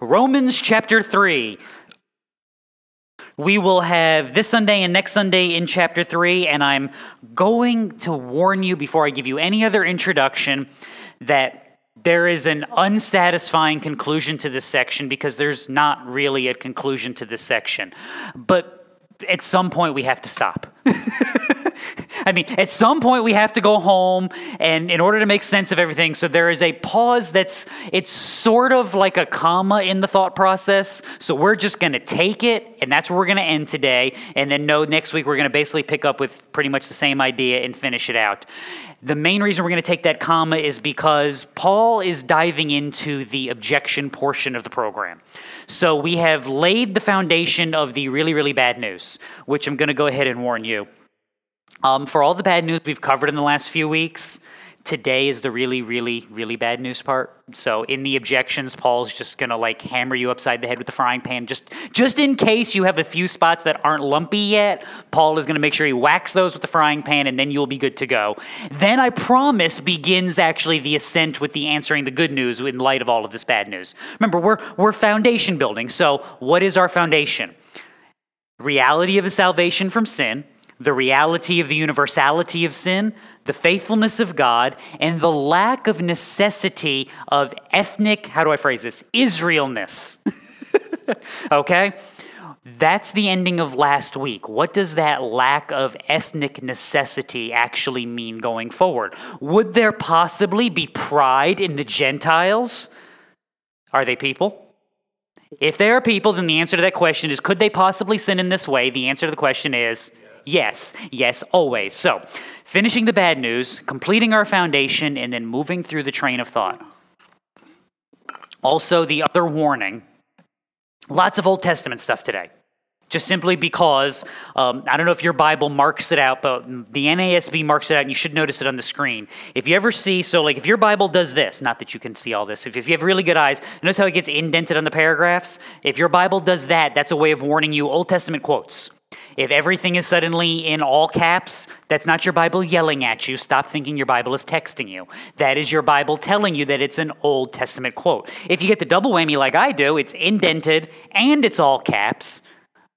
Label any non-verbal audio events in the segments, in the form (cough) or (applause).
Romans chapter 3. We will have this Sunday and next Sunday in chapter 3, and I'm going to warn you before I give you any other introduction that there is an unsatisfying conclusion to this section because there's not really a conclusion to this section. But at some point, we have to stop. (laughs) I mean, at some point we have to go home, and in order to make sense of everything, so there is a pause that's it's sort of like a comma in the thought process. So we're just going to take it, and that's where we're going to end today, and then no next week we're going to basically pick up with pretty much the same idea and finish it out. The main reason we're going to take that comma is because Paul is diving into the objection portion of the program. So we have laid the foundation of the really, really bad news, which I'm going to go ahead and warn you. Um, for all the bad news we've covered in the last few weeks, today is the really, really, really bad news part. So in the objections, Paul's just gonna like hammer you upside the head with the frying pan, just just in case you have a few spots that aren't lumpy yet. Paul is gonna make sure he whacks those with the frying pan, and then you'll be good to go. Then I promise begins actually the ascent with the answering the good news in light of all of this bad news. Remember, we're we're foundation building. So what is our foundation? Reality of the salvation from sin the reality of the universality of sin, the faithfulness of God, and the lack of necessity of ethnic, how do I phrase this? Israelness. (laughs) okay? That's the ending of last week. What does that lack of ethnic necessity actually mean going forward? Would there possibly be pride in the Gentiles? Are they people? If they are people, then the answer to that question is could they possibly sin in this way? The answer to the question is Yes, yes, always. So, finishing the bad news, completing our foundation, and then moving through the train of thought. Also, the other warning lots of Old Testament stuff today. Just simply because, um, I don't know if your Bible marks it out, but the NASB marks it out, and you should notice it on the screen. If you ever see, so like if your Bible does this, not that you can see all this, if, if you have really good eyes, notice how it gets indented on the paragraphs? If your Bible does that, that's a way of warning you Old Testament quotes. If everything is suddenly in all caps, that's not your Bible yelling at you. Stop thinking your Bible is texting you. That is your Bible telling you that it's an Old Testament quote. If you get the double whammy like I do, it's indented and it's all caps.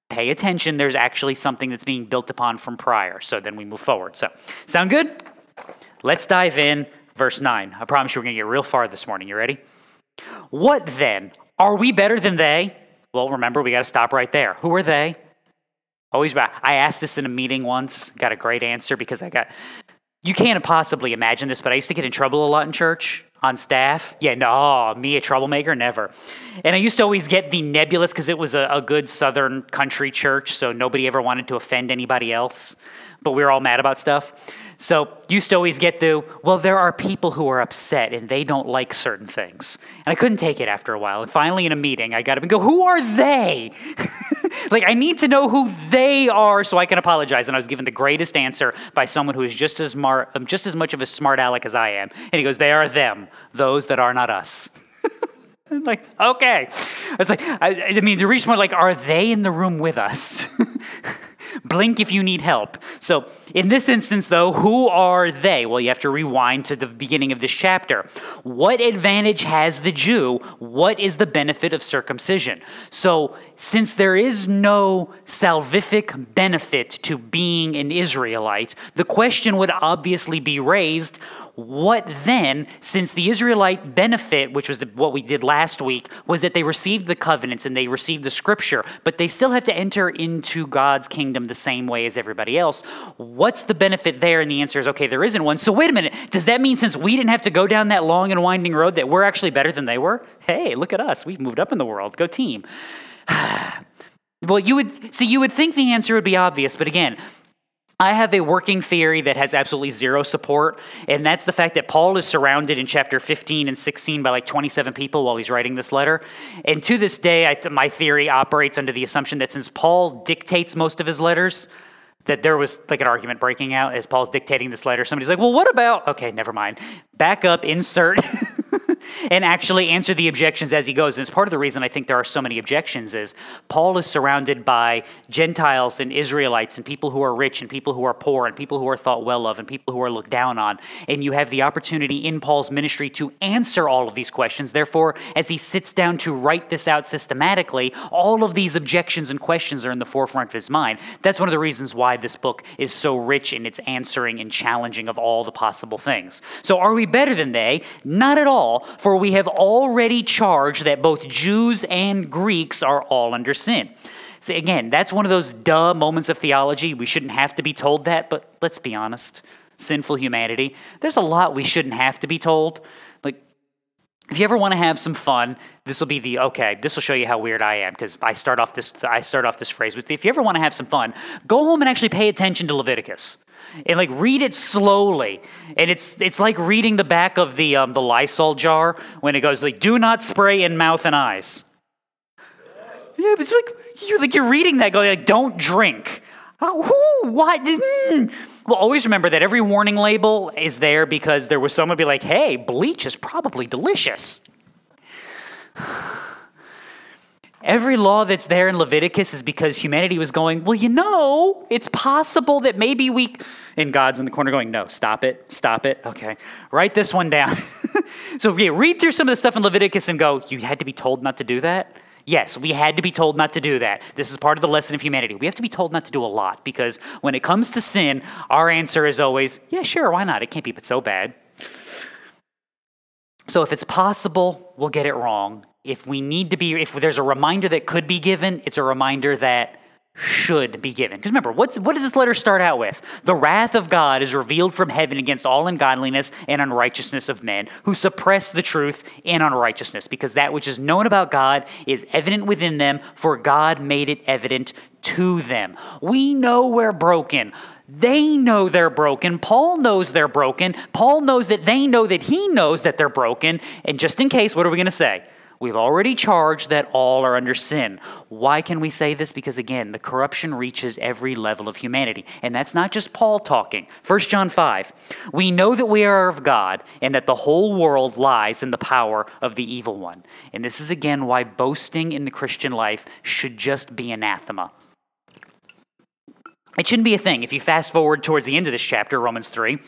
Pay attention, there's actually something that's being built upon from prior. So then we move forward. So, sound good? Let's dive in. Verse 9. I promise you we're going to get real far this morning. You ready? What then? Are we better than they? Well, remember, we got to stop right there. Who are they? Always back. I asked this in a meeting once, got a great answer because I got, you can't possibly imagine this, but I used to get in trouble a lot in church on staff. Yeah, no, oh, me a troublemaker, never. And I used to always get the nebulous because it was a, a, good southern country church, so nobody ever wanted to offend anybody else, but we were all mad about stuff. So used to always get the, well, there are people who are upset and they don't like certain things. And I couldn't take it after a while. And finally, in a meeting, I got up and go, who are they? (laughs) like, I need to know who they are so I can apologize. And I was given the greatest answer by someone who is just as, smart, um, just as much of a smart aleck as I am. And he goes, they are them, those that are not us. (laughs) I'm like, okay. It's like, I, I mean, to reach point, like, are they in the room with us? (laughs) Blink if you need help. So, in this instance, though, who are they? Well, you have to rewind to the beginning of this chapter. What advantage has the Jew? What is the benefit of circumcision? So, since there is no salvific benefit to being an Israelite, the question would obviously be raised what then, since the Israelite benefit, which was the, what we did last week, was that they received the covenants and they received the scripture, but they still have to enter into God's kingdom the same way as everybody else. What's the benefit there? And the answer is okay, there isn't one. So wait a minute. Does that mean since we didn't have to go down that long and winding road that we're actually better than they were? Hey, look at us. We've moved up in the world. Go team. (sighs) well, you would see, you would think the answer would be obvious, but again, I have a working theory that has absolutely zero support, and that's the fact that Paul is surrounded in chapter 15 and 16 by like 27 people while he's writing this letter. And to this day, I th- my theory operates under the assumption that since Paul dictates most of his letters, that there was like an argument breaking out as Paul's dictating this letter. Somebody's like, well, what about? Okay, never mind. Back up, insert. (laughs) and actually answer the objections as he goes. And it's part of the reason I think there are so many objections is Paul is surrounded by Gentiles and Israelites and people who are rich and people who are poor and people who are thought well of and people who are looked down on. And you have the opportunity in Paul's ministry to answer all of these questions. Therefore, as he sits down to write this out systematically, all of these objections and questions are in the forefront of his mind. That's one of the reasons why this book is so rich in its answering and challenging of all the possible things. So, are we better than they? Not at all, for we have already charged that both Jews and Greeks are all under sin. See, again, that's one of those duh moments of theology. We shouldn't have to be told that, but let's be honest sinful humanity. There's a lot we shouldn't have to be told. Like, if you ever want to have some fun, this will be the okay. This will show you how weird I am because I start off this. I start off this phrase with, "If you ever want to have some fun, go home and actually pay attention to Leviticus." And like read it slowly. And it's it's like reading the back of the um, the Lysol jar when it goes like, "Do not spray in mouth and eyes." Yeah, but it's like you're like you're reading that going like, "Don't drink." Oh, who? What? Mm. Well, always remember that every warning label is there because there was someone be like, "Hey, bleach is probably delicious." (sighs) (sighs) Every law that's there in Leviticus is because humanity was going, well, you know, it's possible that maybe we. And God's in the corner going, no, stop it, stop it. Okay, write this one down. (laughs) so, yeah, read through some of the stuff in Leviticus and go, you had to be told not to do that? Yes, we had to be told not to do that. This is part of the lesson of humanity. We have to be told not to do a lot because when it comes to sin, our answer is always, yeah, sure, why not? It can't be but so bad. So if it's possible, we'll get it wrong. If we need to be, if there's a reminder that could be given, it's a reminder that should be given. Because remember, what's, what does this letter start out with? The wrath of God is revealed from heaven against all ungodliness and unrighteousness of men who suppress the truth in unrighteousness, because that which is known about God is evident within them, for God made it evident to them. We know we're broken. They know they're broken. Paul knows they're broken. Paul knows that they know that he knows that they're broken. And just in case, what are we going to say? We've already charged that all are under sin. Why can we say this? Because again, the corruption reaches every level of humanity. And that's not just Paul talking. 1 John 5 We know that we are of God and that the whole world lies in the power of the evil one. And this is again why boasting in the Christian life should just be anathema. It shouldn't be a thing. If you fast forward towards the end of this chapter, Romans 3,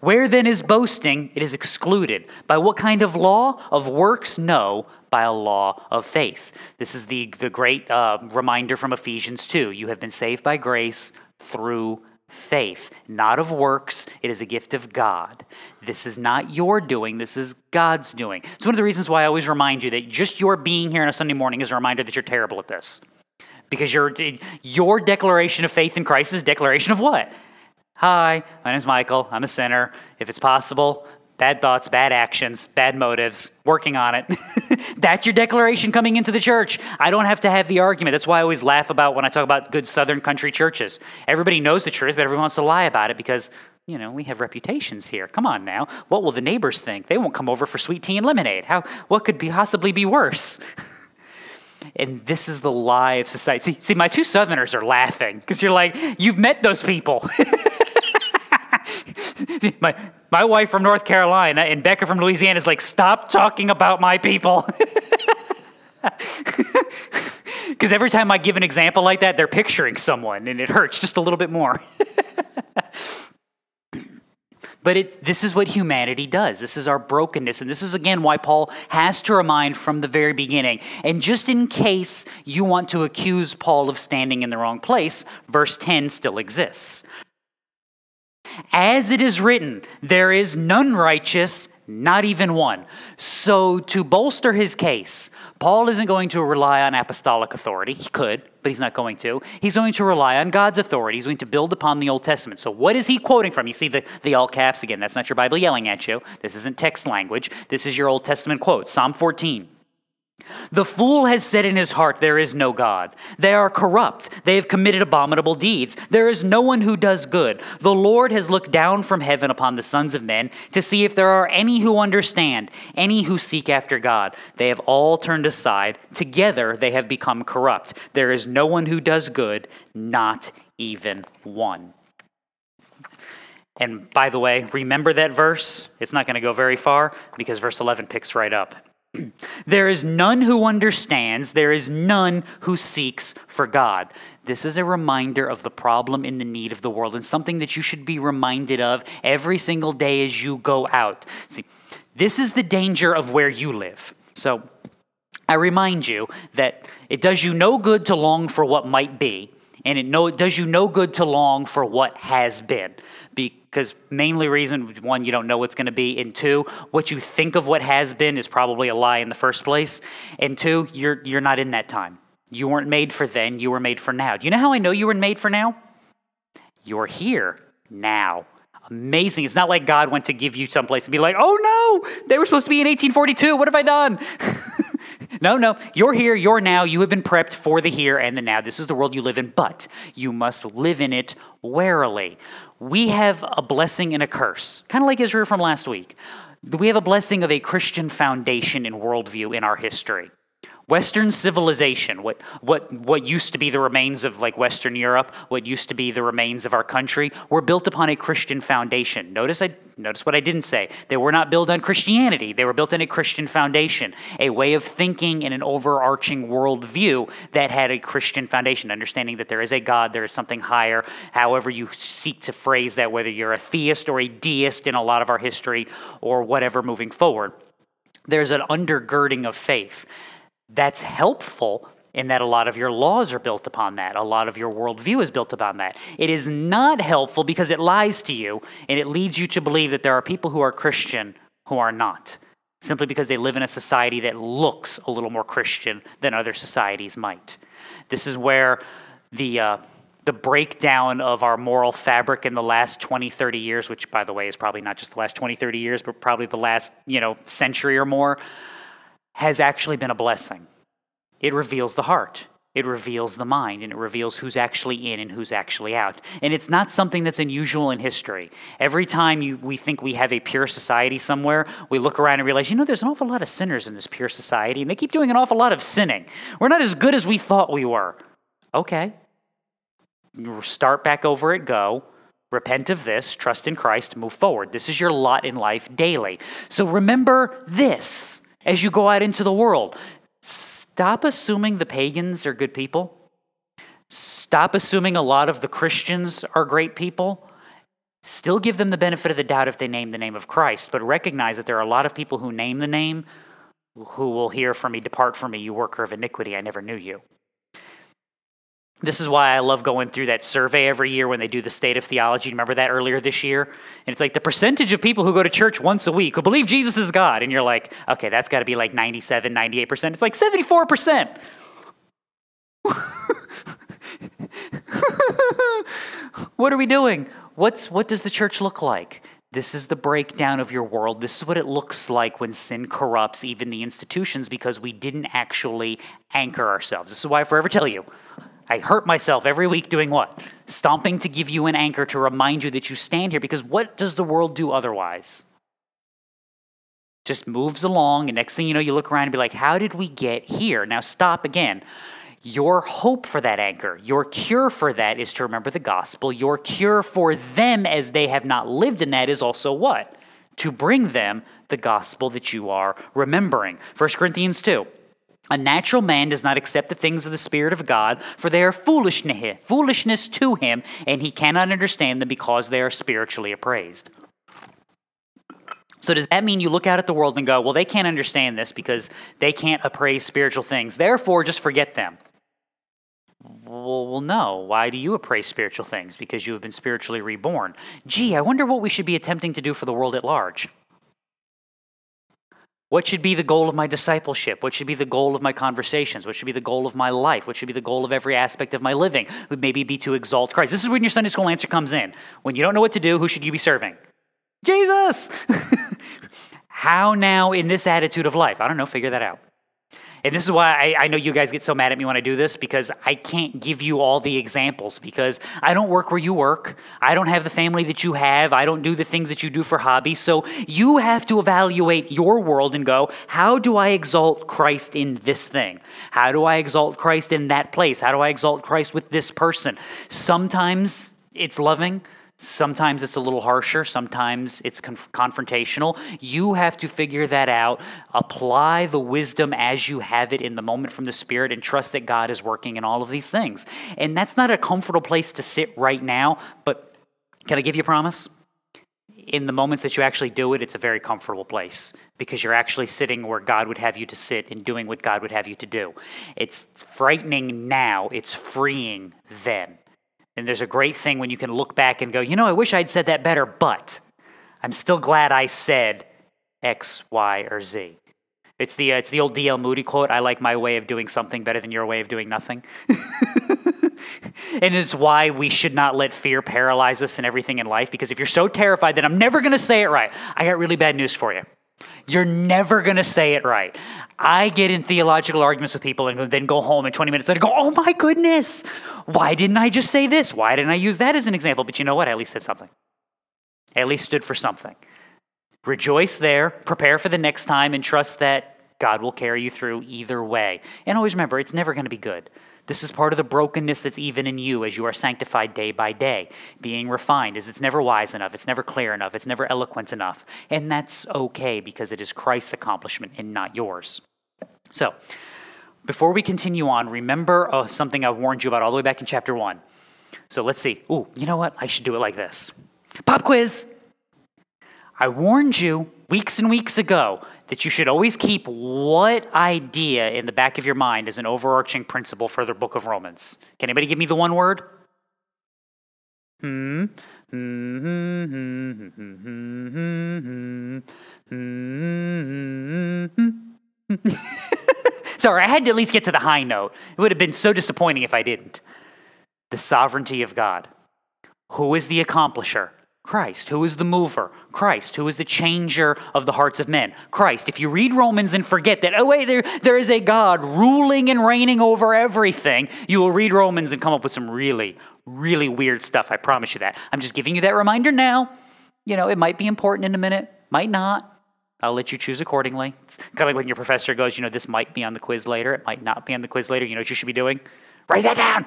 where then is boasting? It is excluded. By what kind of law? Of works? No, by a law of faith. This is the, the great uh, reminder from Ephesians 2. You have been saved by grace through faith, not of works. It is a gift of God. This is not your doing, this is God's doing. It's one of the reasons why I always remind you that just your being here on a Sunday morning is a reminder that you're terrible at this. Because your, your declaration of faith in Christ is declaration of what? Hi, my name's Michael. I'm a sinner. If it's possible, bad thoughts, bad actions, bad motives, working on it. (laughs) That's your declaration coming into the church. I don't have to have the argument. That's why I always laugh about when I talk about good southern country churches. Everybody knows the truth, but everyone wants to lie about it because, you know, we have reputations here. Come on now. What will the neighbors think? They won't come over for sweet tea and lemonade. How what could be possibly be worse? (laughs) and this is the lie of society. See, see my two southerners are laughing because you're like, you've met those people. (laughs) (laughs) my, my wife from North Carolina and Becca from Louisiana is like, stop talking about my people. (laughs) Because every time I give an example like that, they're picturing someone and it hurts just a little bit more. (laughs) But it, this is what humanity does. This is our brokenness. And this is, again, why Paul has to remind from the very beginning. And just in case you want to accuse Paul of standing in the wrong place, verse 10 still exists. As it is written, there is none righteous, not even one. So, to bolster his case, Paul isn't going to rely on apostolic authority. He could, but he's not going to. He's going to rely on God's authority. He's going to build upon the Old Testament. So, what is he quoting from? You see the, the all caps again. That's not your Bible yelling at you. This isn't text language. This is your Old Testament quote Psalm 14. The fool has said in his heart, There is no God. They are corrupt. They have committed abominable deeds. There is no one who does good. The Lord has looked down from heaven upon the sons of men to see if there are any who understand, any who seek after God. They have all turned aside. Together they have become corrupt. There is no one who does good, not even one. And by the way, remember that verse. It's not going to go very far because verse 11 picks right up. There is none who understands, there is none who seeks for God. This is a reminder of the problem and the need of the world, and something that you should be reminded of every single day as you go out. See, this is the danger of where you live. So, I remind you that it does you no good to long for what might be, and it, no, it does you no good to long for what has been because mainly reason one you don't know what's going to be and two what you think of what has been is probably a lie in the first place and two you're you're not in that time. You weren't made for then you were made for now. Do you know how i know you were made for now? You're here now. Amazing. It's not like god went to give you someplace and be like oh no! They were supposed to be in 1842 what have i done (laughs) (laughs) no, no. You're here, you're now. You have been prepped for the here and the now. This is the world you live in, but you must live in it warily we have a blessing and a curse, kind of like Israel from last week. We have a blessing of a Christian foundation and worldview in our history. Western civilization, what, what, what used to be the remains of like Western Europe, what used to be the remains of our country, were built upon a Christian foundation. Notice, I, notice what I didn't say. They were not built on Christianity, they were built on a Christian foundation, a way of thinking and an overarching worldview that had a Christian foundation, understanding that there is a God, there is something higher, however you seek to phrase that, whether you're a theist or a deist in a lot of our history or whatever moving forward. There's an undergirding of faith that's helpful in that a lot of your laws are built upon that. A lot of your worldview is built upon that. It is not helpful because it lies to you and it leads you to believe that there are people who are Christian who are not, simply because they live in a society that looks a little more Christian than other societies might. This is where the. Uh, the breakdown of our moral fabric in the last 20 30 years which by the way is probably not just the last 20 30 years but probably the last you know century or more has actually been a blessing. It reveals the heart, it reveals the mind, and it reveals who's actually in and who's actually out. And it's not something that's unusual in history. Every time you, we think we have a pure society somewhere, we look around and realize, you know, there's an awful lot of sinners in this pure society, and they keep doing an awful lot of sinning. We're not as good as we thought we were. Okay. Start back over it, go. Repent of this, trust in Christ, move forward. This is your lot in life daily. So remember this as you go out into the world. Stop assuming the pagans are good people. Stop assuming a lot of the Christians are great people. Still give them the benefit of the doubt if they name the name of Christ, but recognize that there are a lot of people who name the name who will hear from me, Depart from me, you worker of iniquity, I never knew you. This is why I love going through that survey every year when they do the state of theology. Remember that earlier this year? And it's like the percentage of people who go to church once a week who believe Jesus is God. And you're like, okay, that's got to be like 97, 98%. It's like 74%. (laughs) what are we doing? What's, what does the church look like? This is the breakdown of your world. This is what it looks like when sin corrupts even the institutions because we didn't actually anchor ourselves. This is why I forever tell you I hurt myself every week doing what? Stomping to give you an anchor to remind you that you stand here because what does the world do otherwise? Just moves along, and next thing you know, you look around and be like, how did we get here? Now stop again. Your hope for that anchor, your cure for that is to remember the gospel. Your cure for them as they have not lived in that is also what? To bring them the gospel that you are remembering. 1 Corinthians 2. A natural man does not accept the things of the Spirit of God, for they are foolishness to him, and he cannot understand them because they are spiritually appraised. So, does that mean you look out at the world and go, well, they can't understand this because they can't appraise spiritual things, therefore just forget them? Well, no. Why do you appraise spiritual things? Because you have been spiritually reborn. Gee, I wonder what we should be attempting to do for the world at large. What should be the goal of my discipleship? What should be the goal of my conversations? What should be the goal of my life? What should be the goal of every aspect of my living? Would maybe be to exalt Christ. This is when your Sunday school answer comes in. When you don't know what to do, who should you be serving? Jesus! (laughs) How now in this attitude of life? I don't know, figure that out. And this is why I, I, know you guys get so mad at me when I do this because I can't give you all the examples because I don't work where you work. I don't have the family that you have. I don't do the things that you do for hobbies. So you have to evaluate your world and go, how do I exalt Christ in this thing? How do I exalt Christ in that place? How do I exalt Christ with this person? Sometimes it's loving. Sometimes it's a little harsher, sometimes it's conf- confrontational. You have to figure that out, apply the wisdom as you have it in the moment from the Spirit, and trust that God is working in all of these things. And that's not a comfortable place to sit right now, but can I give you a promise? In the moments that you actually do it, it's a very comfortable place because you're actually sitting where God would have you to sit and doing what God would have you to do. It's frightening now, it's freeing then. And there's a great thing when you can look back and go, you know, I wish I'd said that better, but I'm still glad I said X, Y, or Z. It's the, uh, it's the old D.L. Moody quote I like my way of doing something better than your way of doing nothing. (laughs) and it's why we should not let fear paralyze us in everything in life because if you're so terrified that I'm never going to say it right, I got really bad news for you. You're never going to say it right. I get in theological arguments with people and then go home in 20 minutes later go, oh my goodness, why didn't I just say this? Why didn't I use that as an example? But you know what? I at least said something. I at least stood for something. Rejoice there, prepare for the next time, and trust that God will carry you through either way. And always remember, it's never going to be good. This is part of the brokenness that's even in you as you are sanctified day by day. Being refined is it's never wise enough, it's never clear enough, it's never eloquent enough. And that's okay because it is Christ's accomplishment and not yours. So, before we continue on, remember uh, something I warned you about all the way back in chapter 1. So let's see. Ooh, you know what? I should do it like this. Pop quiz! I warned you weeks and weeks ago that you should always keep what idea in the back of your mind as an overarching principle for the book of Romans. Can anybody give me the one word? Hmm. (laughs) Sorry, I had to at least get to the high note. It would have been so disappointing if I didn't. The sovereignty of God. Who is the accomplisher? Christ. Who is the mover? Christ. Who is the changer of the hearts of men? Christ. If you read Romans and forget that, oh, wait, there, there is a God ruling and reigning over everything, you will read Romans and come up with some really, really weird stuff. I promise you that. I'm just giving you that reminder now. You know, it might be important in a minute, might not. I'll let you choose accordingly. It's kind of like when your professor goes, you know, this might be on the quiz later, it might not be on the quiz later. You know what you should be doing? Write that down.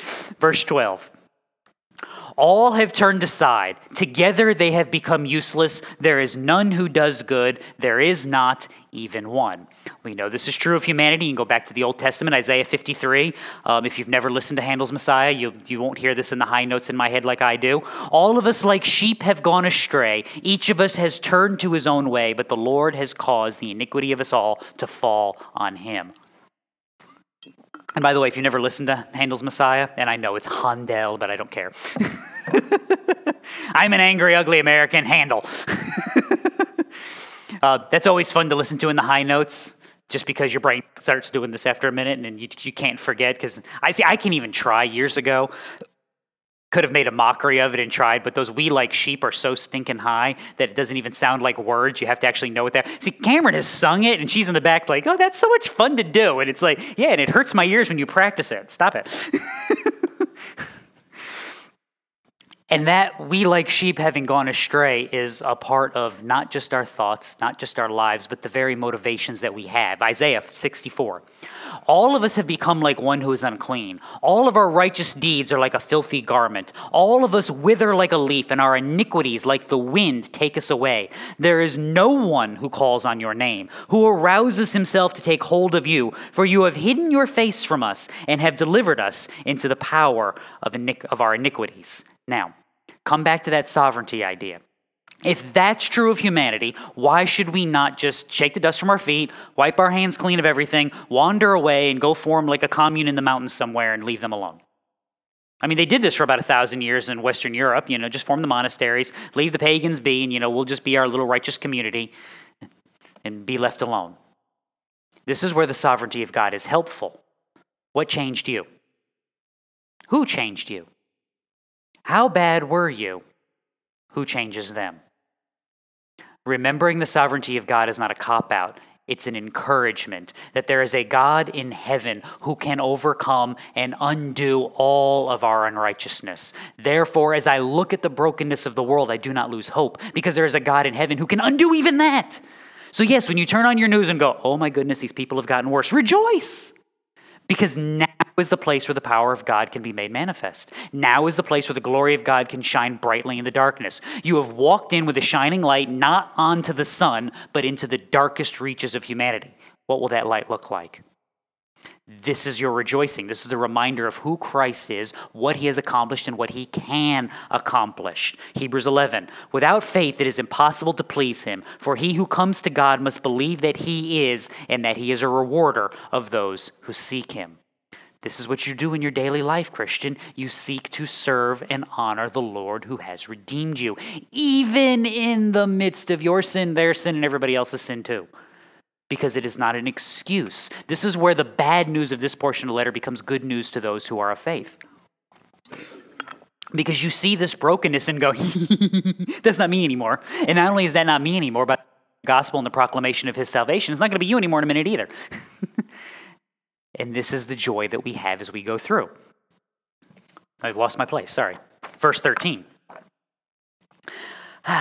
(laughs) Verse 12. All have turned aside. Together they have become useless. There is none who does good. There is not even one. We know this is true of humanity. You can go back to the Old Testament, Isaiah 53. Um, if you've never listened to Handel's Messiah, you, you won't hear this in the high notes in my head like I do. All of us, like sheep, have gone astray. Each of us has turned to his own way, but the Lord has caused the iniquity of us all to fall on him. And by the way, if you never listened to Handel's Messiah, and I know it's Handel, but I don't care. (laughs) I'm an angry, ugly American. Handel. (laughs) uh, that's always fun to listen to in the high notes, just because your brain starts doing this after a minute, and you, you can't forget. Because I see, I can even try. Years ago, could have made a mockery of it and tried, but those we like sheep are so stinking high that it doesn't even sound like words. You have to actually know what they're. See, Cameron has sung it, and she's in the back like, "Oh, that's so much fun to do," and it's like, "Yeah," and it hurts my ears when you practice it. Stop it. (laughs) And that we, like sheep, having gone astray, is a part of not just our thoughts, not just our lives, but the very motivations that we have. Isaiah 64. All of us have become like one who is unclean. All of our righteous deeds are like a filthy garment. All of us wither like a leaf, and our iniquities, like the wind, take us away. There is no one who calls on your name, who arouses himself to take hold of you, for you have hidden your face from us and have delivered us into the power of, iniqu- of our iniquities. Now, come back to that sovereignty idea. If that's true of humanity, why should we not just shake the dust from our feet, wipe our hands clean of everything, wander away, and go form like a commune in the mountains somewhere and leave them alone? I mean, they did this for about a thousand years in Western Europe, you know, just form the monasteries, leave the pagans be, and, you know, we'll just be our little righteous community and be left alone. This is where the sovereignty of God is helpful. What changed you? Who changed you? How bad were you? Who changes them? Remembering the sovereignty of God is not a cop out. It's an encouragement that there is a God in heaven who can overcome and undo all of our unrighteousness. Therefore, as I look at the brokenness of the world, I do not lose hope because there is a God in heaven who can undo even that. So, yes, when you turn on your news and go, oh my goodness, these people have gotten worse, rejoice because now is the place where the power of God can be made manifest. Now is the place where the glory of God can shine brightly in the darkness. You have walked in with a shining light, not onto the sun, but into the darkest reaches of humanity. What will that light look like? This is your rejoicing. This is the reminder of who Christ is, what he has accomplished, and what he can accomplish. Hebrews 11. Without faith, it is impossible to please him, for he who comes to God must believe that he is, and that he is a rewarder of those who seek him. This is what you do in your daily life, Christian. You seek to serve and honor the Lord who has redeemed you, even in the midst of your sin, their sin, and everybody else's sin too because it is not an excuse. This is where the bad news of this portion of the letter becomes good news to those who are of faith. Because you see this brokenness and go, (laughs) that's not me anymore. And not only is that not me anymore, but the gospel and the proclamation of his salvation is not going to be you anymore in a minute either. (laughs) and this is the joy that we have as we go through. I've lost my place, sorry. Verse 13. (sighs)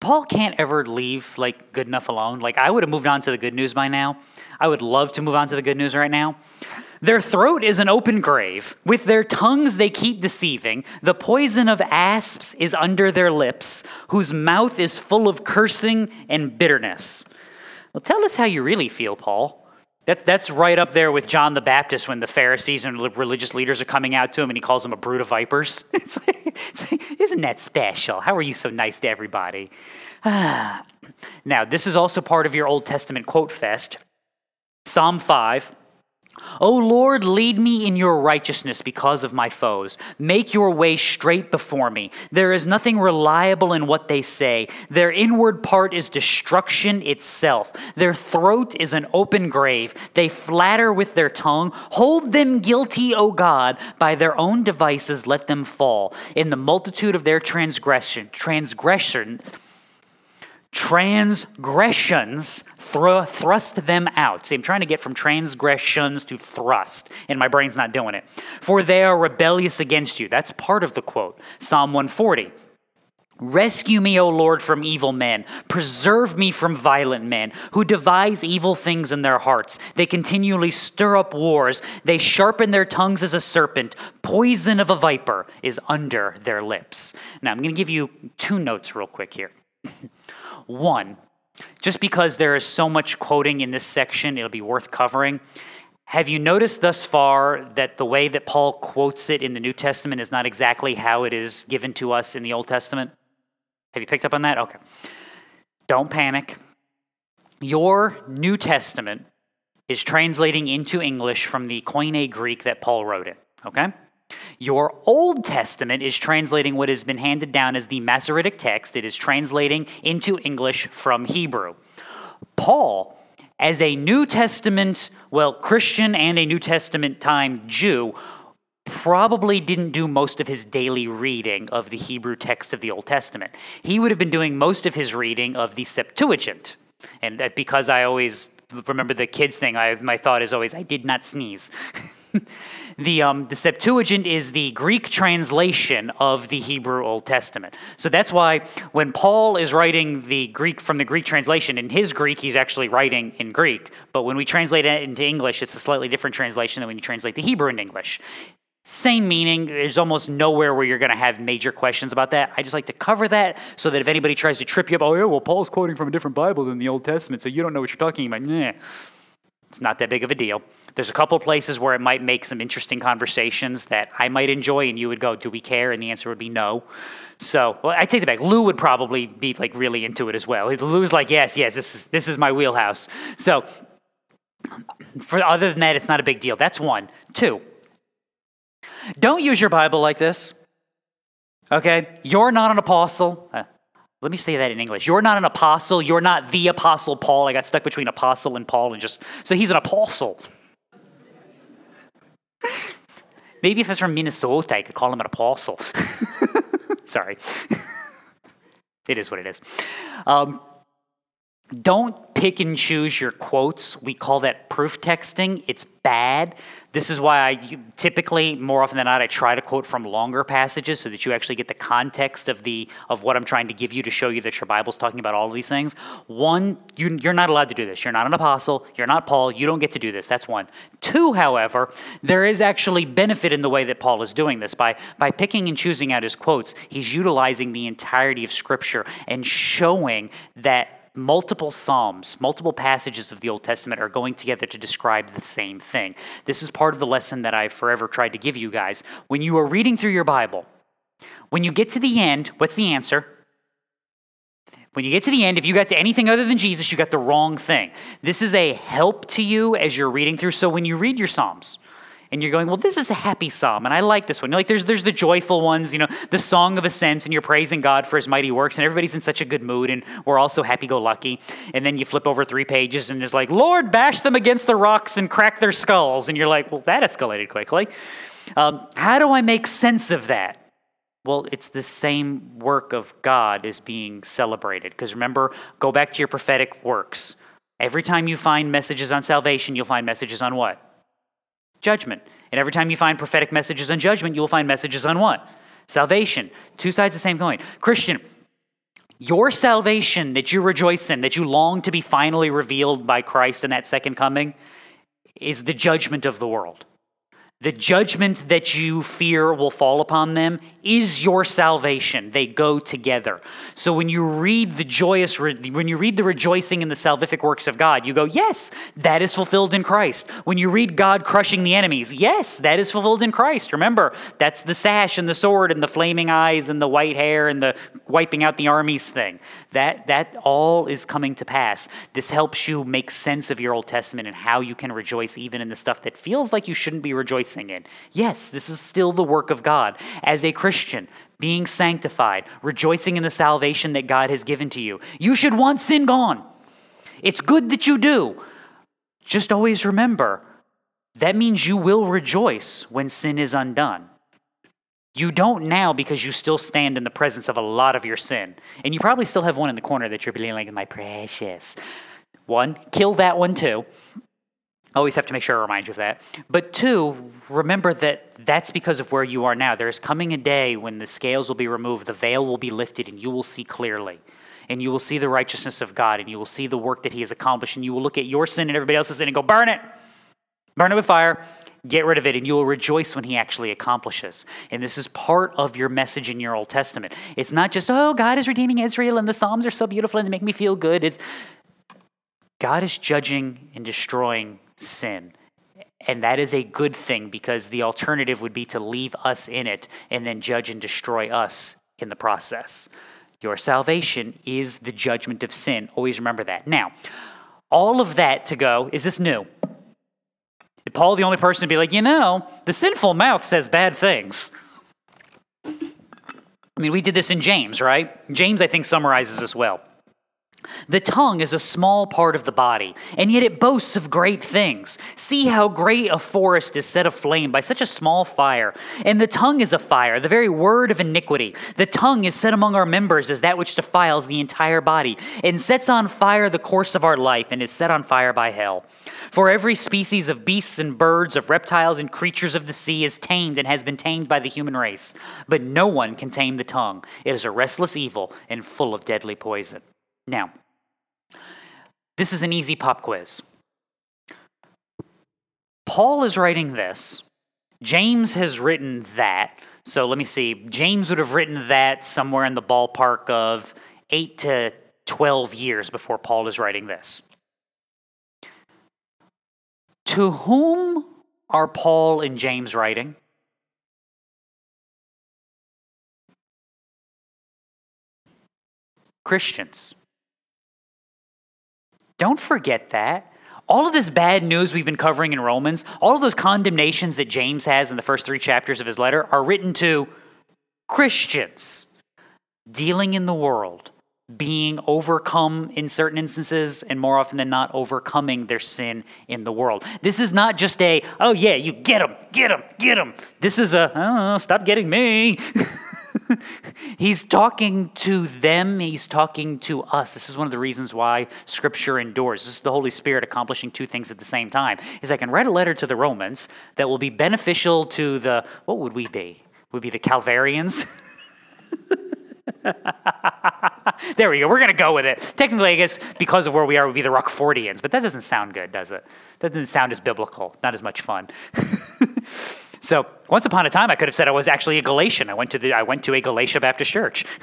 Paul can't ever leave like good enough alone. Like I would have moved on to the good news by now. I would love to move on to the good news right now. Their throat is an open grave. With their tongues they keep deceiving. The poison of asps is under their lips, whose mouth is full of cursing and bitterness. Well, tell us how you really feel, Paul. That, that's right up there with John the Baptist when the Pharisees and religious leaders are coming out to him and he calls them a brood of vipers. (laughs) It's like, it's like, isn't that special? How are you so nice to everybody? (sighs) now, this is also part of your Old Testament quote fest. Psalm 5 O Lord, lead me in your righteousness because of my foes. Make your way straight before me. There is nothing reliable in what they say. Their inward part is destruction itself. Their throat is an open grave. They flatter with their tongue. Hold them guilty, O God. By their own devices, let them fall. In the multitude of their transgression, transgression, transgressions thr- thrust them out. See, I'm trying to get from transgressions to thrust, and my brain's not doing it. For they are rebellious against you. That's part of the quote. Psalm 140. Rescue me, O Lord, from evil men. Preserve me from violent men who devise evil things in their hearts. They continually stir up wars. They sharpen their tongues as a serpent. Poison of a viper is under their lips. Now, I'm going to give you two notes real quick here. One, just because there is so much quoting in this section, it'll be worth covering. Have you noticed thus far that the way that Paul quotes it in the New Testament is not exactly how it is given to us in the Old Testament? Have you picked up on that? Okay. Don't panic. Your New Testament is translating into English from the Koine Greek that Paul wrote it, okay? Your Old Testament is translating what has been handed down as the Masoretic text. It is translating into English from Hebrew. Paul, as a New Testament, well, Christian and a New Testament time Jew, probably didn't do most of his daily reading of the Hebrew text of the Old Testament. He would have been doing most of his reading of the Septuagint. And because I always remember the kids thing, I, my thought is always, I did not sneeze. (laughs) the, um, the Septuagint is the Greek translation of the Hebrew Old Testament. So that's why when Paul is writing the Greek from the Greek translation, in his Greek, he's actually writing in Greek. But when we translate it into English, it's a slightly different translation than when you translate the Hebrew into English. Same meaning. There's almost nowhere where you're going to have major questions about that. I just like to cover that so that if anybody tries to trip you up, oh, yeah, well, Paul's quoting from a different Bible than the Old Testament, so you don't know what you're talking about. Nah. It's not that big of a deal. There's a couple places where it might make some interesting conversations that I might enjoy, and you would go, "Do we care?" And the answer would be no. So, well, I take it back. Lou would probably be like really into it as well. Lou's like, "Yes, yes, this is this is my wheelhouse." So, for other than that, it's not a big deal. That's one. Two. Don't use your Bible like this. Okay, you're not an apostle. Uh, let me say that in English. You're not an apostle. You're not the apostle Paul. I got stuck between apostle and Paul and just, so he's an apostle. Maybe if it's from Minnesota, I could call him an apostle. (laughs) Sorry. (laughs) it is what it is. Um, don't pick and choose your quotes. We call that proof texting. It's bad. This is why I typically, more often than not, I try to quote from longer passages so that you actually get the context of the of what I'm trying to give you to show you that your Bible's talking about all of these things. One, you, you're not allowed to do this. You're not an apostle. You're not Paul. You don't get to do this. That's one. Two, however, there is actually benefit in the way that Paul is doing this by by picking and choosing out his quotes. He's utilizing the entirety of Scripture and showing that multiple Psalms, multiple passages of the Old Testament are going together to describe the same thing. This is part of the lesson that I've forever tried to give you guys. When you are reading through your Bible, when you get to the end, what's the answer? When you get to the end, if you got to anything other than Jesus, you got the wrong thing. This is a help to you as you're reading through. So when you read your Psalms, and you're going, well, this is a happy psalm, and I like this one. Like there's there's the joyful ones, you know, the song of ascents, and you're praising God for His mighty works, and everybody's in such a good mood, and we're all so happy-go-lucky. And then you flip over three pages, and it's like, Lord, bash them against the rocks and crack their skulls, and you're like, well, that escalated quickly. Um, how do I make sense of that? Well, it's the same work of God is being celebrated. Because remember, go back to your prophetic works. Every time you find messages on salvation, you'll find messages on what? Judgment. And every time you find prophetic messages on judgment, you will find messages on what? Salvation. Two sides of the same coin. Christian, your salvation that you rejoice in, that you long to be finally revealed by Christ in that second coming, is the judgment of the world. The judgment that you fear will fall upon them is your salvation. They go together. So when you read the joyous, when you read the rejoicing in the salvific works of God, you go, yes, that is fulfilled in Christ. When you read God crushing the enemies, yes, that is fulfilled in Christ. Remember, that's the sash and the sword and the flaming eyes and the white hair and the wiping out the armies thing. That, that all is coming to pass. This helps you make sense of your Old Testament and how you can rejoice even in the stuff that feels like you shouldn't be rejoicing in. Yes, this is still the work of God. As a Christian, Christian, being sanctified, rejoicing in the salvation that God has given to you. You should want sin gone. It's good that you do. Just always remember that means you will rejoice when sin is undone. You don't now because you still stand in the presence of a lot of your sin. And you probably still have one in the corner that you're being like, my precious. One, kill that one too. Always have to make sure I remind you of that. But two, remember that that's because of where you are now. There is coming a day when the scales will be removed, the veil will be lifted, and you will see clearly. And you will see the righteousness of God, and you will see the work that He has accomplished, and you will look at your sin and everybody else's sin and go, burn it! Burn it with fire, get rid of it, and you will rejoice when He actually accomplishes. And this is part of your message in your Old Testament. It's not just, oh, God is redeeming Israel, and the Psalms are so beautiful and they make me feel good. It's God is judging and destroying sin. And that is a good thing because the alternative would be to leave us in it and then judge and destroy us in the process. Your salvation is the judgment of sin. Always remember that. Now, all of that to go, is this new? Is Paul the only person to be like, you know, the sinful mouth says bad things? I mean, we did this in James, right? James, I think, summarizes this well. The tongue is a small part of the body, and yet it boasts of great things. See how great a forest is set aflame by such a small fire. And the tongue is a fire, the very word of iniquity. The tongue is set among our members as that which defiles the entire body, and sets on fire the course of our life, and is set on fire by hell. For every species of beasts and birds, of reptiles and creatures of the sea is tamed and has been tamed by the human race. But no one can tame the tongue. It is a restless evil and full of deadly poison. Now, this is an easy pop quiz. Paul is writing this. James has written that. So let me see. James would have written that somewhere in the ballpark of 8 to 12 years before Paul is writing this. To whom are Paul and James writing? Christians. Don't forget that. All of this bad news we've been covering in Romans, all of those condemnations that James has in the first three chapters of his letter are written to Christians dealing in the world, being overcome in certain instances, and more often than not, overcoming their sin in the world. This is not just a, oh yeah, you get them, get them, get them. This is a, oh, stop getting me. (laughs) (laughs) he's talking to them, he's talking to us. This is one of the reasons why Scripture endures. This is the Holy Spirit accomplishing two things at the same time. Is I can write a letter to the Romans that will be beneficial to the, what would we be? Would be the Calvarians? (laughs) there we go. We're going to go with it. Technically, I guess because of where we are, would be the Rockfordians, but that doesn't sound good, does it? That doesn't sound as biblical, not as much fun. (laughs) so, once upon a time, I could have said I was actually a Galatian. I went to, the, I went to a Galatia Baptist church. (laughs)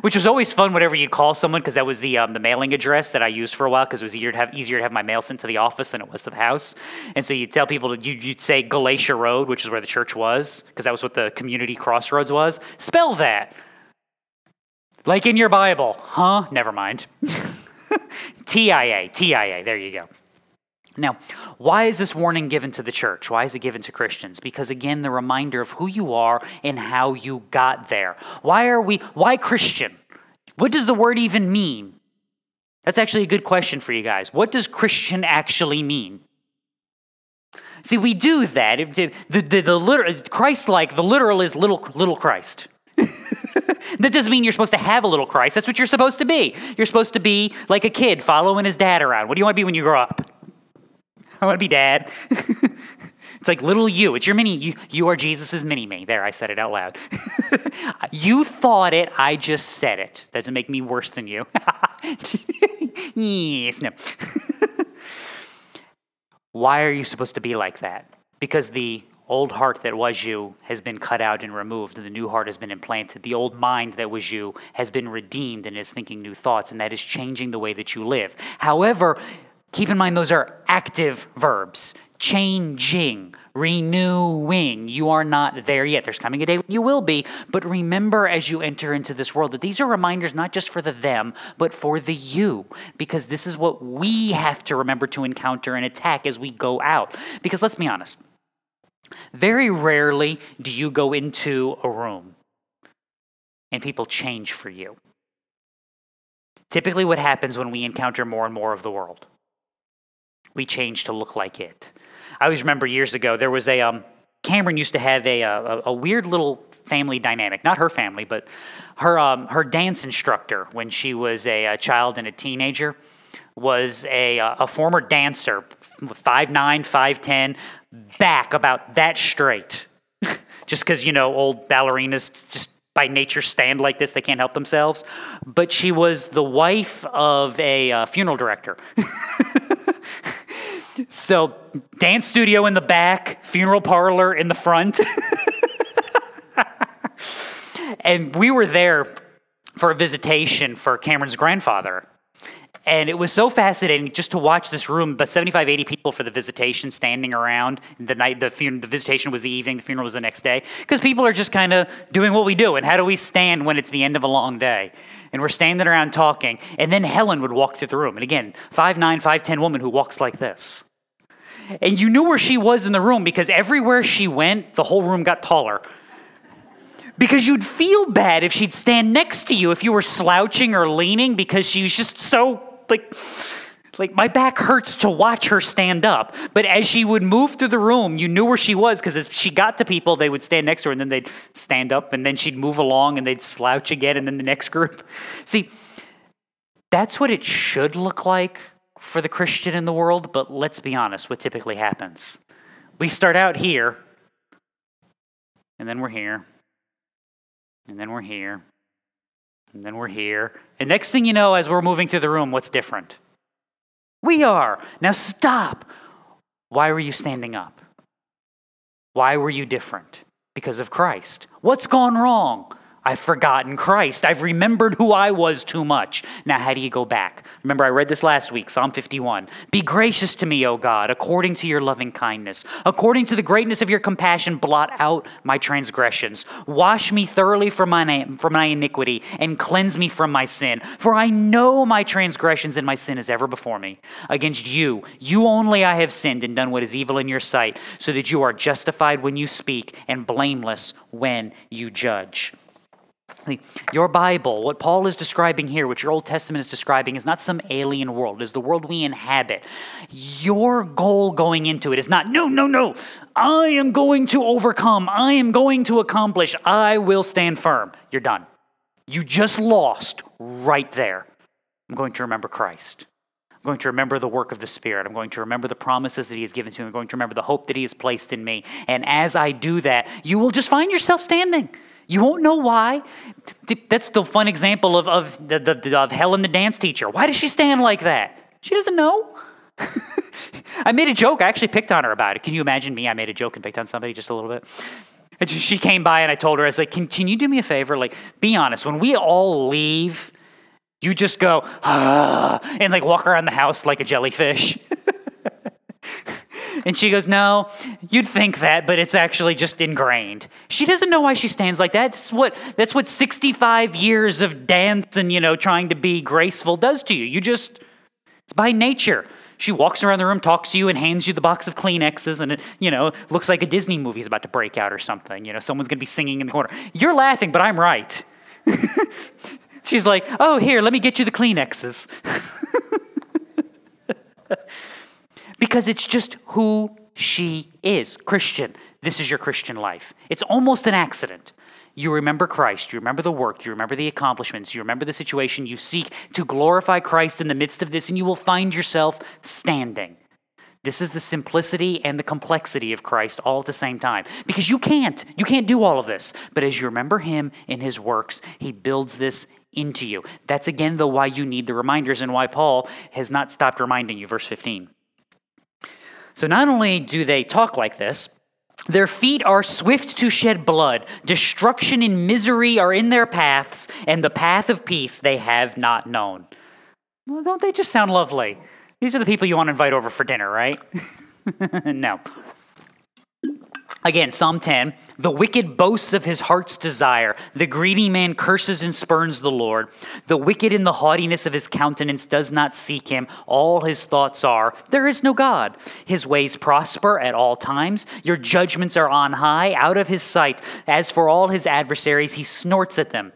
Which was always fun whenever you'd call someone because that was the, um, the mailing address that I used for a while because it was easier to, have, easier to have my mail sent to the office than it was to the house. And so you'd tell people, you'd, you'd say Galatia Road, which is where the church was because that was what the community crossroads was. Spell that. Like in your Bible. Huh? Never mind. (laughs) TIA, TIA, there you go. Now, why is this warning given to the church? Why is it given to Christians? Because again, the reminder of who you are and how you got there. Why are we, why Christian? What does the word even mean? That's actually a good question for you guys. What does Christian actually mean? See, we do that. The, the, the, the literal, Christ like, the literal is little, little Christ. (laughs) that doesn't mean you're supposed to have a little Christ. That's what you're supposed to be. You're supposed to be like a kid following his dad around. What do you want to be when you grow up? (laughs) I want to be dad. (laughs) it's like little you. It's your mini. You, you are Jesus' mini me. There, I said it out loud. (laughs) you thought it. I just said it. That doesn't make me worse than you. yes, no. Why are you supposed to be like that? Because the old heart that was you has been cut out and removed, and the new heart has been implanted. The old mind that was you has been redeemed and is thinking new thoughts, and that is changing the way that you live. However, keep in mind those are active verbs changing, renewing. You are not there yet. There's coming a day you will be, but remember as you enter into this world that these are reminders not just for the them, but for the you, because this is what we have to remember to encounter and attack as we go out. Because let's be honest, very rarely do you go into a room and people change for you. Typically, what happens when we encounter more and more of the world, we change to look like it. I always remember years ago, there was a, um, Cameron used to have a, a, a, weird little family dynamic. Not her family, but her, um, her dance instructor when she was a, a child and a teenager was a, a former dancer, five nine, five ten, back about that straight. (laughs) just because, you know, old ballerinas just by nature stand like this, they can't help themselves. But she was the wife of a uh, funeral director. (laughs) so, dance studio in the back, funeral parlor in the front. (laughs) and we were there for a visitation for Cameron's grandfather. And it was so fascinating just to watch this room, but 75, 80 people for the visitation standing around. The night, the, fun- the visitation was the evening, the funeral was the next day. Because people are just kind of doing what we do. And how do we stand when it's the end of a long day? And we're standing around talking. And then Helen would walk through the room. And again, 5'9, 5'10 woman who walks like this. And you knew where she was in the room because everywhere she went, the whole room got taller. Because you'd feel bad if she'd stand next to you if you were slouching or leaning because she was just so like like my back hurts to watch her stand up. But as she would move through the room you knew where she was because as she got to people they would stand next to her and then they'd stand up and then she'd move along and they'd slouch again and then the next group. (laughs) See that's what it should look like for the christian in the world but let's be honest what typically happens we start out here and then we're here and then we're here and then we're here. And next thing you know, as we're moving through the room, what's different? We are. Now stop. Why were you standing up? Why were you different? Because of Christ. What's gone wrong? I've forgotten Christ. I've remembered who I was too much. Now, how do you go back? Remember, I read this last week, Psalm 51. Be gracious to me, O God, according to your loving kindness. According to the greatness of your compassion, blot out my transgressions. Wash me thoroughly from my, from my iniquity and cleanse me from my sin. For I know my transgressions and my sin is ever before me. Against you, you only I have sinned and done what is evil in your sight, so that you are justified when you speak and blameless when you judge. Your Bible, what Paul is describing here, what your Old Testament is describing, is not some alien world. It is the world we inhabit. Your goal going into it is not, no, no, no, I am going to overcome. I am going to accomplish. I will stand firm. You're done. You just lost right there. I'm going to remember Christ. I'm going to remember the work of the Spirit. I'm going to remember the promises that He has given to me. I'm going to remember the hope that He has placed in me. And as I do that, you will just find yourself standing. You won't know why. That's the fun example of, of, the, the, of Helen, the dance teacher. Why does she stand like that? She doesn't know. (laughs) I made a joke. I actually picked on her about it. Can you imagine me? I made a joke and picked on somebody just a little bit. And she came by and I told her, I was like, can, can you do me a favor? Like, be honest. When we all leave, you just go, ah, and like walk around the house like a jellyfish. (laughs) And she goes, No, you'd think that, but it's actually just ingrained. She doesn't know why she stands like that. That's what, that's what 65 years of dance and, you know, trying to be graceful does to you. You just, it's by nature. She walks around the room, talks to you, and hands you the box of Kleenexes, and it, you know, looks like a Disney movie is about to break out or something. You know, someone's to be singing in the corner. You're laughing, but I'm right. (laughs) She's like, oh, here, let me get you the Kleenexes. (laughs) because it's just who she is Christian. This is your Christian life. It's almost an accident. You remember Christ, you remember the work, you remember the accomplishments, you remember the situation. You seek to glorify Christ in the midst of this, and you will find yourself standing. This is the simplicity and the complexity of Christ all at the same time. Because you can't. You can't do all of this. But as you remember Him in His works, He builds this into you. That's again, though, why you need the reminders and why Paul has not stopped reminding you. Verse 15. So not only do they talk like this, their feet are swift to shed blood. Destruction and misery are in their paths, and the path of peace they have not known. Well, don't they just sound lovely? These are the people you want to invite over for dinner, right? (laughs) no. Again, Psalm 10 The wicked boasts of his heart's desire. The greedy man curses and spurns the Lord. The wicked in the haughtiness of his countenance does not seek him. All his thoughts are, There is no God. His ways prosper at all times. Your judgments are on high, out of his sight. As for all his adversaries, he snorts at them.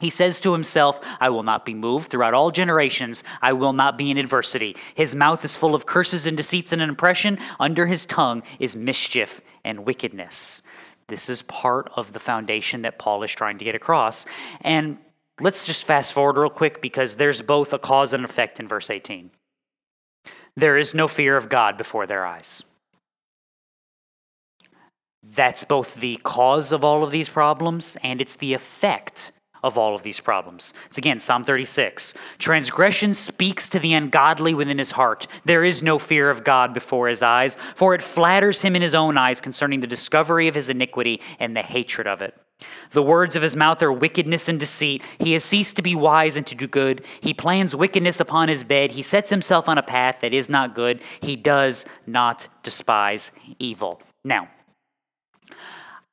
He says to himself, I will not be moved throughout all generations. I will not be in adversity. His mouth is full of curses and deceits and oppression. Under his tongue is mischief and wickedness. This is part of the foundation that Paul is trying to get across. And let's just fast forward real quick because there's both a cause and effect in verse 18. There is no fear of God before their eyes. That's both the cause of all of these problems and it's the effect of all of these problems. It's again Psalm 36. Transgression speaks to the ungodly within his heart. There is no fear of God before his eyes, for it flatters him in his own eyes concerning the discovery of his iniquity and the hatred of it. The words of his mouth are wickedness and deceit. He has ceased to be wise and to do good. He plans wickedness upon his bed. He sets himself on a path that is not good. He does not despise evil. Now,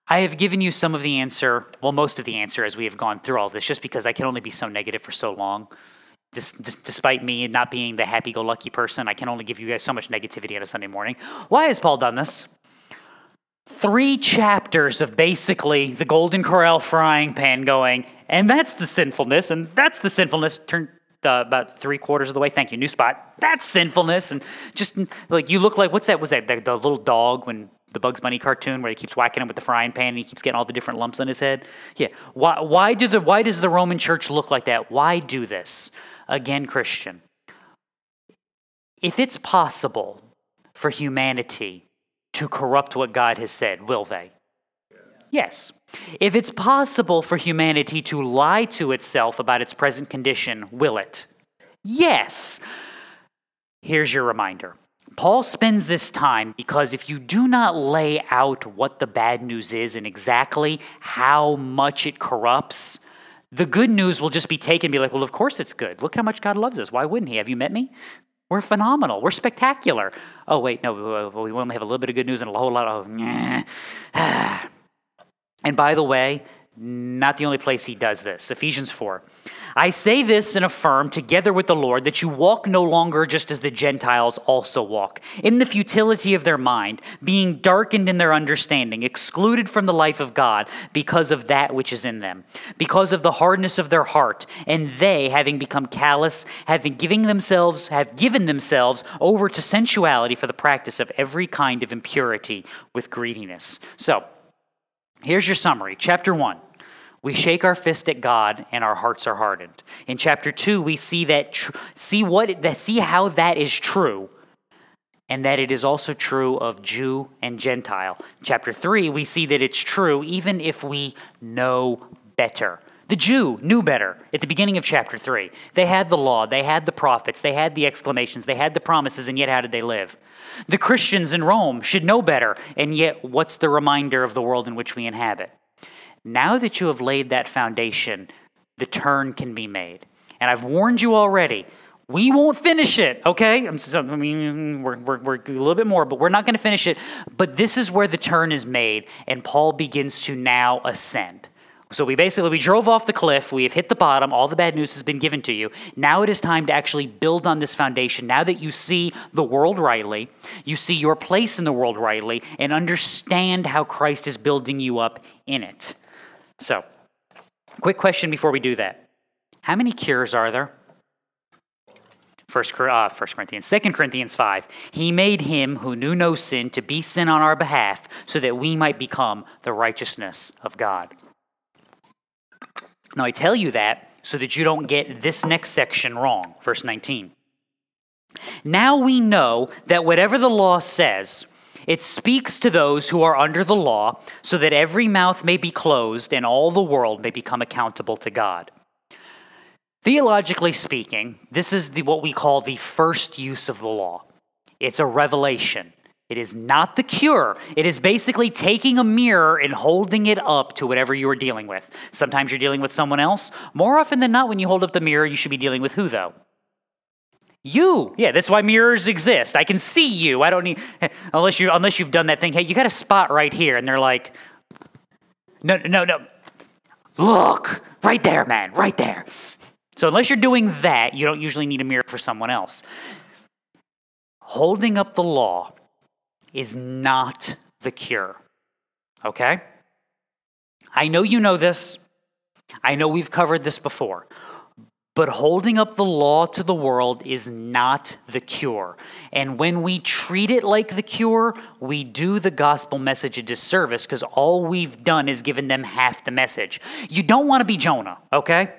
I have given you some of the answer, well, most of the answer as we have gone through all this, just because I can only be so negative for so long. despite me not being the happy go lucky person, I can only give you guys so much negativity on a Sunday morning. Why has Paul done this? Three chapters of basically the Golden Corral frying pan going, and that's the sinfulness, and that's the sinfulness. Turn uh, about three quarters of the way. Thank you, new spot. That's sinfulness, and just like you look like what's that? Was that the, the little dog when the Bugs Bunny cartoon where he keeps whacking him with the frying pan and he keeps getting all the different lumps on his head? Yeah. Why, why, do the, why does the Roman church look like that? Why do this? Again, Christian, if it's possible for humanity to corrupt what God has said, will they? Yes. If it's possible for humanity to lie to itself about its present condition, will it? Yes. Here's your reminder Paul spends this time because if you do not lay out what the bad news is and exactly how much it corrupts, the good news will just be taken and be like, well, of course it's good. Look how much God loves us. Why wouldn't He? Have you met me? We're phenomenal. We're spectacular. Oh, wait, no, we only have a little bit of good news and a whole lot of. (sighs) and by the way, not the only place he does this. Ephesians 4. I say this and affirm, together with the Lord, that you walk no longer just as the Gentiles also walk, in the futility of their mind, being darkened in their understanding, excluded from the life of God because of that which is in them, because of the hardness of their heart, and they, having become callous, having giving themselves, have given themselves over to sensuality for the practice of every kind of impurity with greediness. So, here's your summary. Chapter 1. We shake our fist at God and our hearts are hardened. In chapter 2, we see that tr- see what see how that is true and that it is also true of Jew and Gentile. Chapter 3, we see that it's true even if we know better. The Jew knew better at the beginning of chapter 3. They had the law, they had the prophets, they had the exclamations, they had the promises, and yet how did they live? The Christians in Rome should know better, and yet what's the reminder of the world in which we inhabit? Now that you have laid that foundation, the turn can be made. And I've warned you already. We won't finish it, okay? I mean, we're, we're, we're a little bit more, but we're not going to finish it. But this is where the turn is made, and Paul begins to now ascend. So we basically we drove off the cliff. We have hit the bottom. All the bad news has been given to you. Now it is time to actually build on this foundation. Now that you see the world rightly, you see your place in the world rightly, and understand how Christ is building you up in it. So, quick question before we do that. How many cures are there? First, uh, First Corinthians, Second Corinthians 5. He made him who knew no sin to be sin on our behalf so that we might become the righteousness of God. Now, I tell you that so that you don't get this next section wrong. Verse 19. Now we know that whatever the law says, it speaks to those who are under the law, so that every mouth may be closed and all the world may become accountable to God. Theologically speaking, this is the, what we call the first use of the law. It's a revelation. It is not the cure. It is basically taking a mirror and holding it up to whatever you are dealing with. Sometimes you're dealing with someone else. More often than not, when you hold up the mirror, you should be dealing with who, though? You. Yeah, that's why mirrors exist. I can see you. I don't need (laughs) unless you unless you've done that thing. Hey, you got a spot right here, and they're like, no, no, no. Look, right there, man, right there. So unless you're doing that, you don't usually need a mirror for someone else. Holding up the law is not the cure. Okay? I know you know this. I know we've covered this before. But holding up the law to the world is not the cure. And when we treat it like the cure, we do the gospel message a disservice because all we've done is given them half the message. You don't want to be Jonah, okay?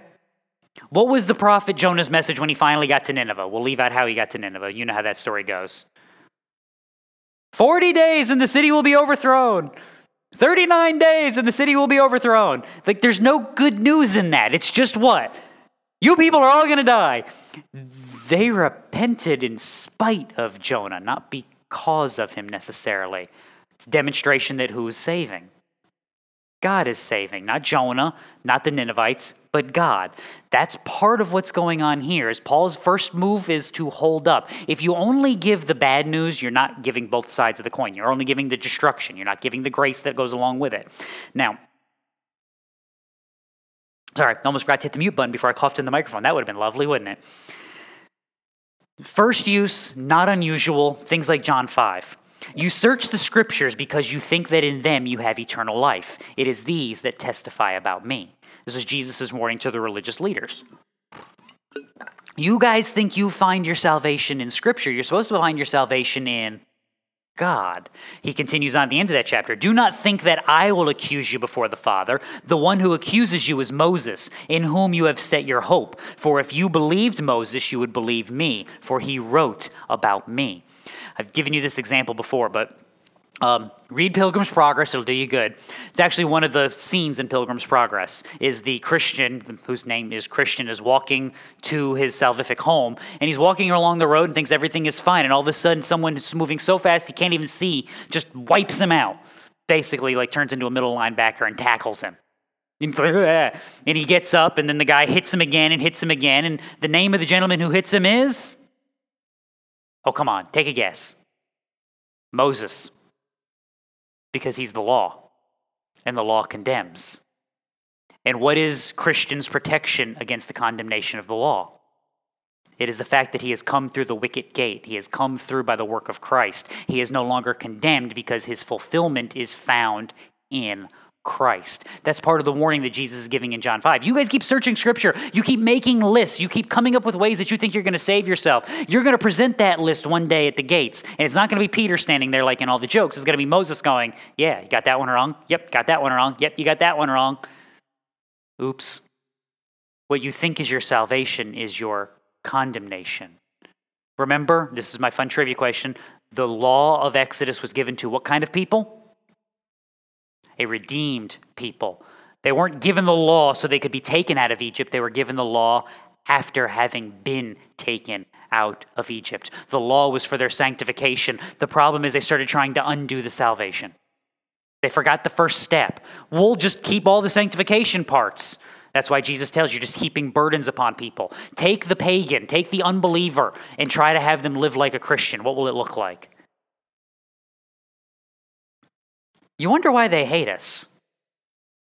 What was the prophet Jonah's message when he finally got to Nineveh? We'll leave out how he got to Nineveh. You know how that story goes. 40 days and the city will be overthrown. 39 days and the city will be overthrown. Like, there's no good news in that. It's just what? You people are all going to die. They repented in spite of Jonah, not because of him necessarily. It's a demonstration that who's saving? God is saving, not Jonah, not the Ninevites, but God. That's part of what's going on here. Is Paul's first move is to hold up. If you only give the bad news, you're not giving both sides of the coin. You're only giving the destruction. You're not giving the grace that goes along with it. Now, Sorry, I almost forgot to hit the mute button before I coughed in the microphone. That would have been lovely, wouldn't it? First use, not unusual, things like John 5. You search the scriptures because you think that in them you have eternal life. It is these that testify about me. This is Jesus' warning to the religious leaders. You guys think you find your salvation in scripture. You're supposed to find your salvation in God. He continues on at the end of that chapter Do not think that I will accuse you before the Father. The one who accuses you is Moses, in whom you have set your hope. For if you believed Moses, you would believe me, for he wrote about me. I've given you this example before, but um, read Pilgrim's Progress; it'll do you good. It's actually one of the scenes in Pilgrim's Progress. Is the Christian whose name is Christian is walking to his salvific home, and he's walking along the road and thinks everything is fine, and all of a sudden, someone is moving so fast he can't even see, just wipes him out. Basically, like turns into a middle linebacker and tackles him. And (laughs) he gets up, and then the guy hits him again and hits him again. And the name of the gentleman who hits him is? Oh, come on, take a guess. Moses because he's the law, and the law condemns. And what is Christians' protection against the condemnation of the law? It is the fact that he has come through the wicket gate. He has come through by the work of Christ. He is no longer condemned because his fulfillment is found in Christ. That's part of the warning that Jesus is giving in John 5. You guys keep searching scripture. You keep making lists. You keep coming up with ways that you think you're going to save yourself. You're going to present that list one day at the gates. And it's not going to be Peter standing there like in all the jokes. It's going to be Moses going, Yeah, you got that one wrong. Yep, got that one wrong. Yep, you got that one wrong. Oops. What you think is your salvation is your condemnation. Remember, this is my fun trivia question. The law of Exodus was given to what kind of people? A redeemed people. They weren't given the law so they could be taken out of Egypt. They were given the law after having been taken out of Egypt. The law was for their sanctification. The problem is they started trying to undo the salvation. They forgot the first step. We'll just keep all the sanctification parts. That's why Jesus tells you just heaping burdens upon people. Take the pagan, take the unbeliever, and try to have them live like a Christian. What will it look like? You wonder why they hate us.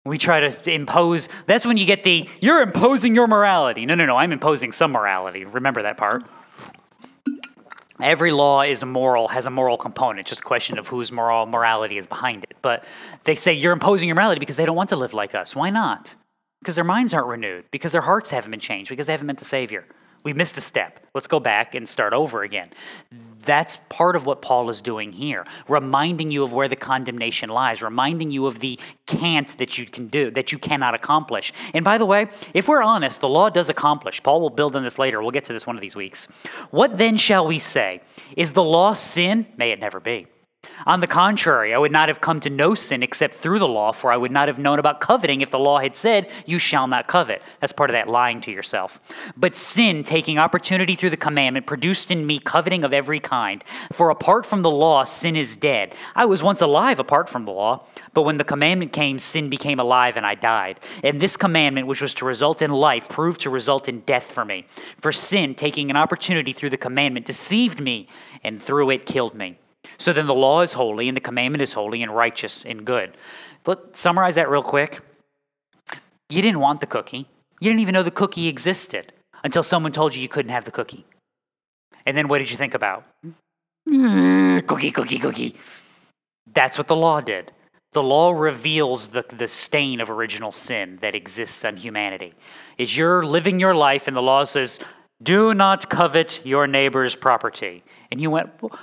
We try to impose, that's when you get the, you're imposing your morality. No, no, no, I'm imposing some morality. Remember that part. Every law is a moral, has a moral component. Just a question of whose moral morality is behind it. But they say you're imposing your morality because they don't want to live like us. Why not? Because their minds aren't renewed, because their hearts haven't been changed, because they haven't met the Savior. We missed a step. Let's go back and start over again. That's part of what Paul is doing here, reminding you of where the condemnation lies, reminding you of the can't that you can do, that you cannot accomplish. And by the way, if we're honest, the law does accomplish. Paul will build on this later. We'll get to this one of these weeks. What then shall we say? Is the law sin? May it never be. On the contrary, I would not have come to know sin except through the law, for I would not have known about coveting if the law had said, You shall not covet. That's part of that lying to yourself. But sin, taking opportunity through the commandment, produced in me coveting of every kind. For apart from the law, sin is dead. I was once alive apart from the law, but when the commandment came, sin became alive and I died. And this commandment, which was to result in life, proved to result in death for me. For sin, taking an opportunity through the commandment, deceived me, and through it killed me. So then the law is holy, and the commandment is holy and righteous and good. Let's summarize that real quick. You didn't want the cookie. You didn't even know the cookie existed until someone told you you couldn't have the cookie. And then what did you think about? Mm, cookie, cookie, cookie. That's what the law did. The law reveals the, the stain of original sin that exists on humanity. Is you're living your life and the law says, do not covet your neighbor's property. And you went, well,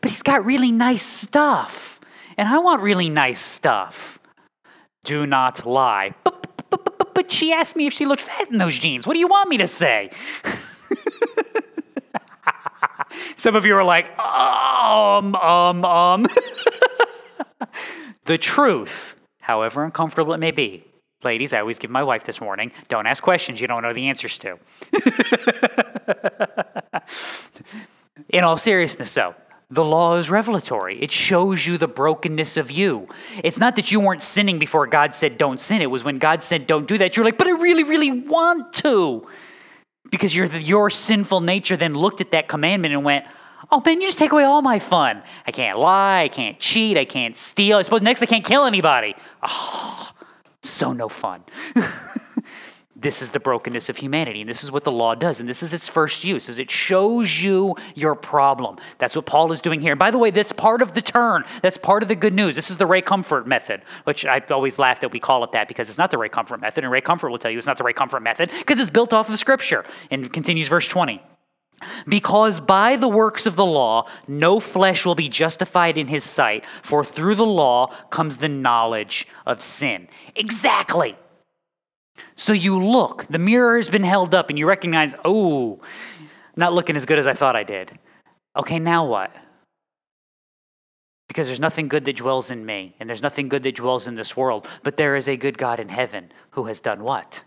but he's got really nice stuff. And I want really nice stuff. Do not lie. But, but, but, but she asked me if she looked fat in those jeans. What do you want me to say? (laughs) Some of you are like, um, um, um. (laughs) the truth, however uncomfortable it may be, ladies, I always give my wife this warning don't ask questions you don't know the answers to. (laughs) In all seriousness, though, the law is revelatory. It shows you the brokenness of you. It's not that you weren't sinning before God said don't sin. It was when God said don't do that, you're like, but I really, really want to. Because your, your sinful nature then looked at that commandment and went, oh man, you just take away all my fun. I can't lie, I can't cheat, I can't steal. I suppose next I can't kill anybody. Oh, so no fun. (laughs) this is the brokenness of humanity and this is what the law does and this is its first use is it shows you your problem. That's what paul is doing here. And by the way that's part of the turn. That's part of the good news. This is the ray comfort method which i always laugh that we call it that because it's not the ray comfort method and ray comfort will tell you it's not the ray comfort method because it's built off of scripture. And continues verse 20 because by the works of the law, no flesh will be justified in his sight, for through the law comes the knowledge of sin. Exactly. So you look, the mirror has been held up, and you recognize, oh, not looking as good as I thought I did. Okay, now what? Because there's nothing good that dwells in me, and there's nothing good that dwells in this world, but there is a good God in heaven who has done what?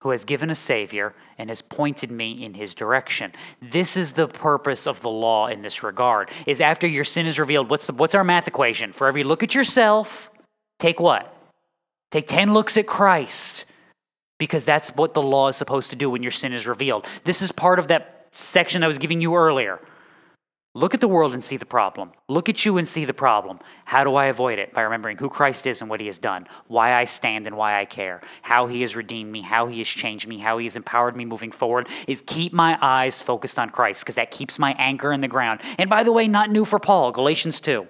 Who has given a Savior and has pointed me in his direction. This is the purpose of the law in this regard. Is after your sin is revealed, what's, the, what's our math equation? For every look at yourself, take what? Take 10 looks at Christ because that's what the law is supposed to do when your sin is revealed. This is part of that section I was giving you earlier. Look at the world and see the problem. Look at you and see the problem. How do I avoid it? By remembering who Christ is and what he has done, why I stand and why I care, how he has redeemed me, how he has changed me, how he has empowered me moving forward, is keep my eyes focused on Christ because that keeps my anchor in the ground. And by the way, not new for Paul, Galatians 2.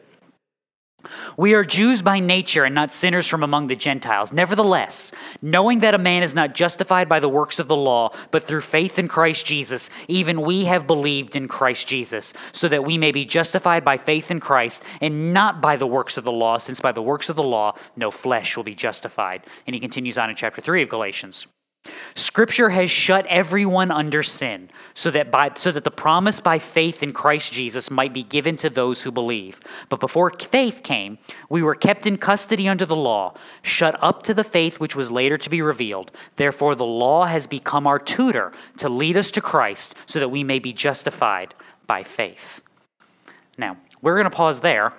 We are Jews by nature and not sinners from among the Gentiles. Nevertheless, knowing that a man is not justified by the works of the law, but through faith in Christ Jesus, even we have believed in Christ Jesus, so that we may be justified by faith in Christ and not by the works of the law, since by the works of the law no flesh will be justified. And he continues on in chapter 3 of Galatians. Scripture has shut everyone under sin, so that, by, so that the promise by faith in Christ Jesus might be given to those who believe. But before faith came, we were kept in custody under the law, shut up to the faith which was later to be revealed. Therefore, the law has become our tutor to lead us to Christ, so that we may be justified by faith. Now, we're going to pause there,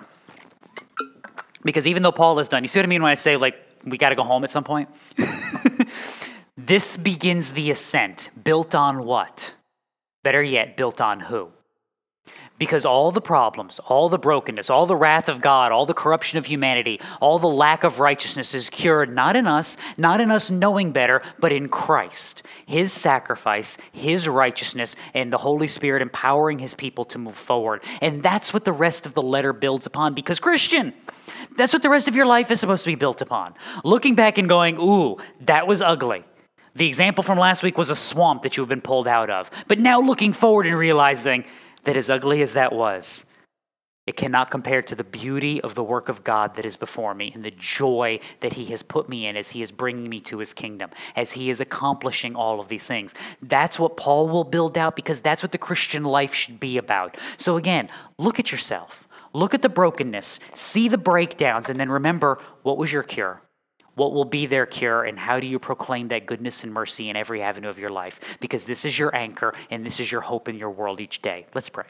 because even though Paul is done, you see what I mean when I say, like, we got to go home at some point? (laughs) This begins the ascent, built on what? Better yet, built on who? Because all the problems, all the brokenness, all the wrath of God, all the corruption of humanity, all the lack of righteousness is cured not in us, not in us knowing better, but in Christ. His sacrifice, His righteousness, and the Holy Spirit empowering His people to move forward. And that's what the rest of the letter builds upon. Because, Christian, that's what the rest of your life is supposed to be built upon. Looking back and going, ooh, that was ugly. The example from last week was a swamp that you have been pulled out of. But now looking forward and realizing that as ugly as that was, it cannot compare to the beauty of the work of God that is before me and the joy that He has put me in as He is bringing me to His kingdom, as He is accomplishing all of these things. That's what Paul will build out because that's what the Christian life should be about. So, again, look at yourself, look at the brokenness, see the breakdowns, and then remember what was your cure? What will be their cure, and how do you proclaim that goodness and mercy in every avenue of your life? Because this is your anchor, and this is your hope in your world each day. Let's pray.